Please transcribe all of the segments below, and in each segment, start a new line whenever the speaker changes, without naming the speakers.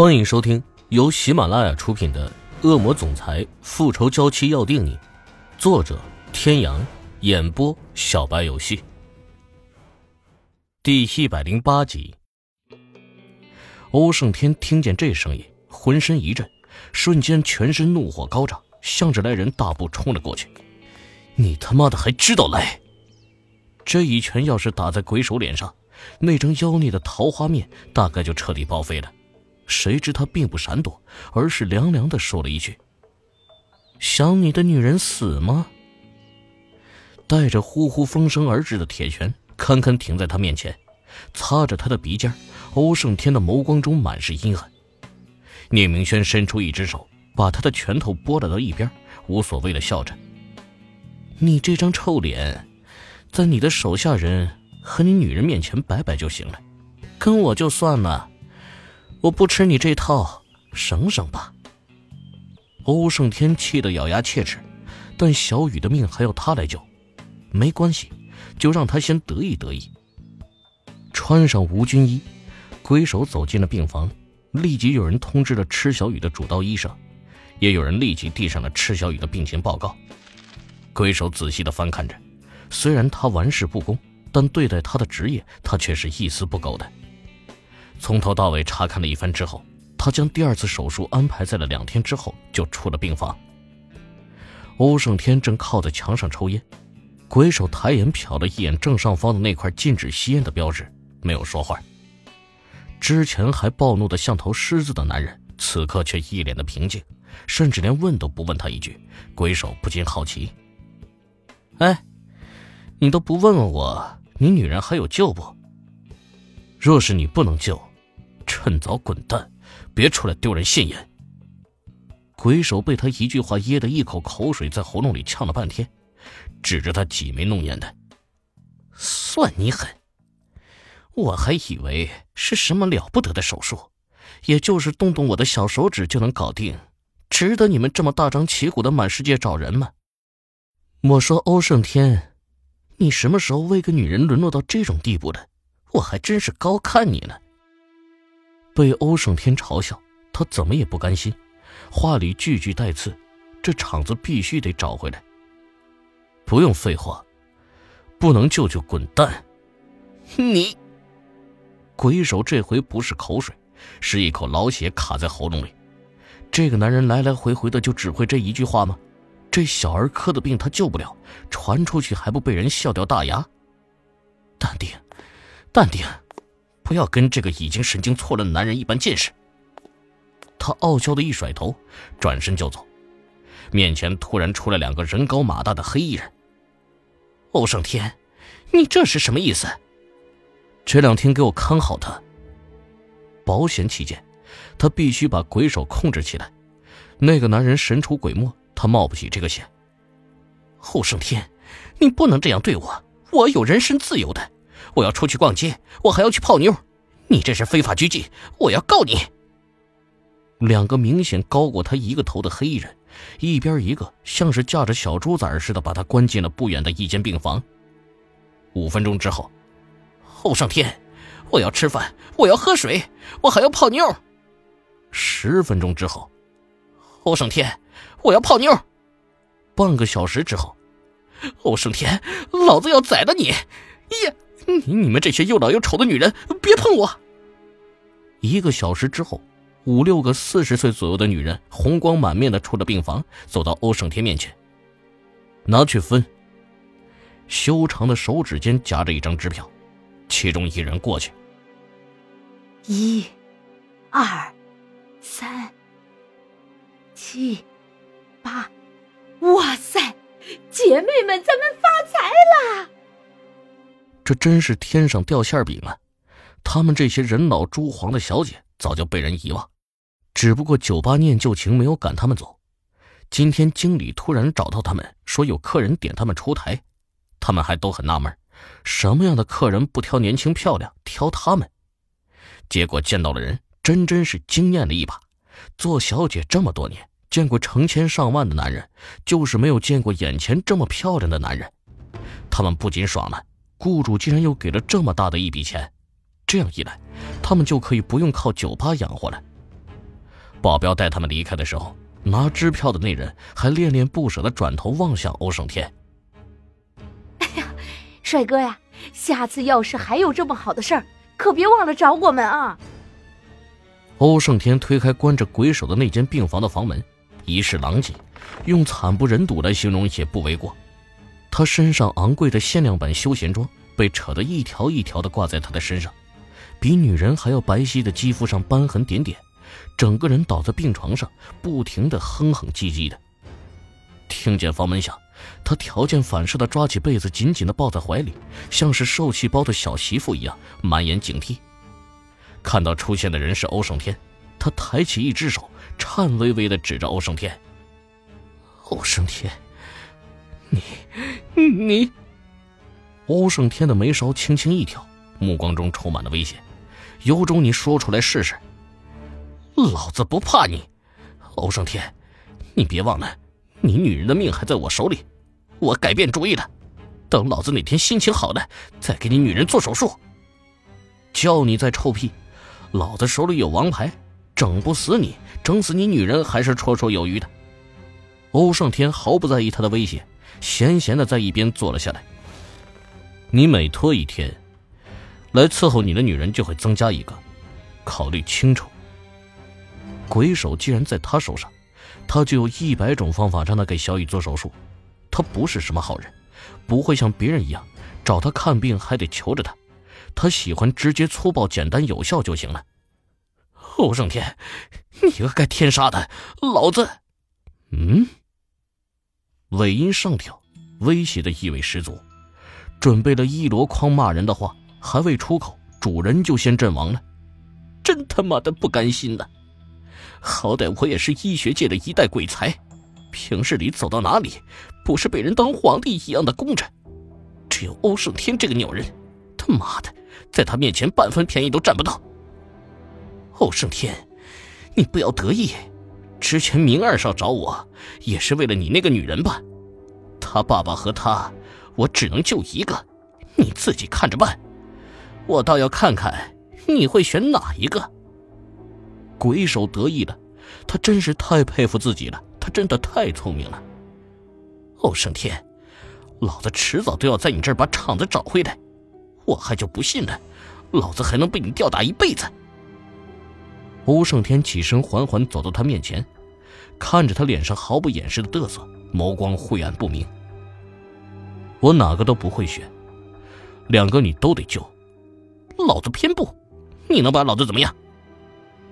欢迎收听由喜马拉雅出品的《恶魔总裁复仇娇妻要定你》，作者：天阳，演播：小白游戏。第一百零八集。欧胜天听见这声音，浑身一震，瞬间全身怒火高涨，向着来人大步冲了过去。你他妈的还知道来！这一拳要是打在鬼手脸上，那张妖孽的桃花面大概就彻底报废了。谁知他并不闪躲，而是凉凉的说了一句：“想你的女人死吗？”带着呼呼风声而至的铁拳堪堪停在他面前，擦着他的鼻尖，欧胜天的眸光中满是阴狠。聂明轩伸出一只手，把他的拳头拨了到一边，无所谓的笑着：“你这张臭脸，在你的手下人和你女人面前摆摆就行了，跟我就算了。”我不吃你这套，省省吧。欧胜天气得咬牙切齿，但小雨的命还要他来救，没关系，就让他先得意得意。穿上无菌衣，鬼手走进了病房，立即有人通知了池小雨的主刀医生，也有人立即递上了池小雨的病情报告。鬼手仔细的翻看着，虽然他玩世不恭，但对待他的职业，他却是一丝不苟的。从头到尾查看了一番之后，他将第二次手术安排在了两天之后，就出了病房。欧胜天正靠在墙上抽烟，鬼手抬眼瞟了一眼正上方的那块禁止吸烟的标志，没有说话。之前还暴怒的像头狮子的男人，此刻却一脸的平静，甚至连问都不问他一句。鬼手不禁好奇：“哎，你都不问问我，你女人还有救不？若是你不能救。”趁早滚蛋，别出来丢人现眼！鬼手被他一句话噎得一口口水在喉咙里呛了半天，指着他挤眉弄眼的：“算你狠！我还以为是什么了不得的手术，也就是动动我的小手指就能搞定，值得你们这么大张旗鼓的满世界找人吗？我说欧胜天，你什么时候为个女人沦落到这种地步了？我还真是高看你了。”被欧胜天嘲笑，他怎么也不甘心，话里句句带刺，这场子必须得找回来。不用废话，不能救就滚蛋！你，鬼手这回不是口水，是一口老血卡在喉咙里。这个男人来来回回的就只会这一句话吗？这小儿科的病他救不了，传出去还不被人笑掉大牙？淡定，淡定。不要跟这个已经神经错乱的男人一般见识。他傲娇的一甩头，转身就走。面前突然出来两个人高马大的黑衣人。欧胜天，你这是什么意思？这两天给我看好他。保险起见，他必须把鬼手控制起来。那个男人神出鬼没，他冒不起这个险。欧胜天，你不能这样对我，我有人身自由的。我要出去逛街，我还要去泡妞，你这是非法拘禁，我要告你！两个明显高过他一个头的黑衣人，一边一个，像是架着小猪崽似的，把他关进了不远的一间病房。五分钟之后，后上天，我要吃饭，我要喝水，我还要泡妞。十分钟之后，后上天，我要泡妞。半个小时之后，欧胜天，老子要宰了你！耶！你你们这些又老又丑的女人，别碰我！一个小时之后，五六个四十岁左右的女人红光满面的出了病房，走到欧胜天面前，拿去分。修长的手指间夹着一张支票，其中一人过去。
一、二、三、七、八，哇塞！姐妹们，咱们发财啦！
这真是天上掉馅饼啊！他们这些人老珠黄的小姐早就被人遗忘，只不过酒吧念旧情没有赶他们走。今天经理突然找到他们，说有客人点他们出台，他们还都很纳闷，什么样的客人不挑年轻漂亮，挑他们？结果见到了人，真真是惊艳了一把。做小姐这么多年，见过成千上万的男人，就是没有见过眼前这么漂亮的男人。他们不仅爽了。雇主竟然又给了这么大的一笔钱，这样一来，他们就可以不用靠酒吧养活了。保镖带他们离开的时候，拿支票的那人还恋恋不舍的转头望向欧胜天。
哎呀，帅哥呀，下次要是还有这么好的事儿，可别忘了找我们啊！
欧胜天推开关着鬼手的那间病房的房门，一室狼藉，用惨不忍睹来形容也不为过。他身上昂贵的限量版休闲装被扯得一条一条的挂在他的身上，比女人还要白皙的肌肤上斑痕点点，整个人倒在病床上，不停的哼哼唧唧的。听见房门响，他条件反射的抓起被子，紧紧的抱在怀里，像是受气包的小媳妇一样，满眼警惕。看到出现的人是欧胜天，他抬起一只手，颤巍巍的指着欧胜天：“欧胜天。”你，你。欧胜天的眉梢轻轻一挑，目光中充满了威胁，有种你说出来试试。老子不怕你，欧胜天，你别忘了，你女人的命还在我手里。我改变主意了，等老子哪天心情好了，再给你女人做手术。叫你再臭屁，老子手里有王牌，整不死你，整死你女人还是绰绰有余的。欧胜天毫不在意他的威胁。闲闲的在一边坐了下来。你每拖一天，来伺候你的女人就会增加一个，考虑清楚。鬼手既然在他手上，他就有一百种方法让他给小雨做手术。他不是什么好人，不会像别人一样找他看病还得求着他。他喜欢直接、粗暴、简单、有效就行了。欧胜天，你个该天杀的，老子，嗯。尾音上挑，威胁的意味十足。准备了一箩筐骂人的话，还未出口，主人就先阵亡了。真他妈的不甘心呐！好歹我也是医学界的一代鬼才，平日里走到哪里，不是被人当皇帝一样的供着。只有欧胜天这个鸟人，他妈的，在他面前半分便宜都占不到。欧胜天，你不要得意。之前明二少找我，也是为了你那个女人吧？他爸爸和他，我只能救一个，你自己看着办。我倒要看看你会选哪一个。鬼手得意了，他真是太佩服自己了，他真的太聪明了。欧胜天，老子迟早都要在你这儿把厂子找回来，我还就不信了，老子还能被你吊打一辈子。欧胜天起身，缓缓走到他面前，看着他脸上毫不掩饰的嘚瑟，眸光晦暗不明。我哪个都不会选，两个你都得救，老子偏不。你能把老子怎么样？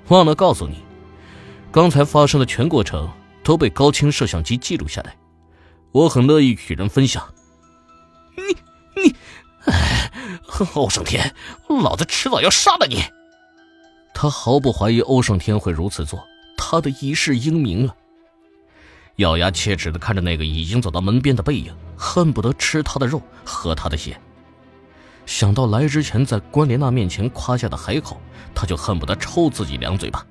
忘了告诉你，刚才发生的全过程都被高清摄像机记录下来，我很乐意与人分享。你你，哎，欧胜天，老子迟早要杀了你！他毫不怀疑欧胜天会如此做，他的一世英名啊！咬牙切齿的看着那个已经走到门边的背影，恨不得吃他的肉，喝他的血。想到来之前在关莲娜面前夸下的海口，他就恨不得抽自己两嘴巴。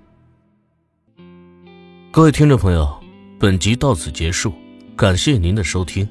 各位听众朋友，本集到此结束，感谢您的收听。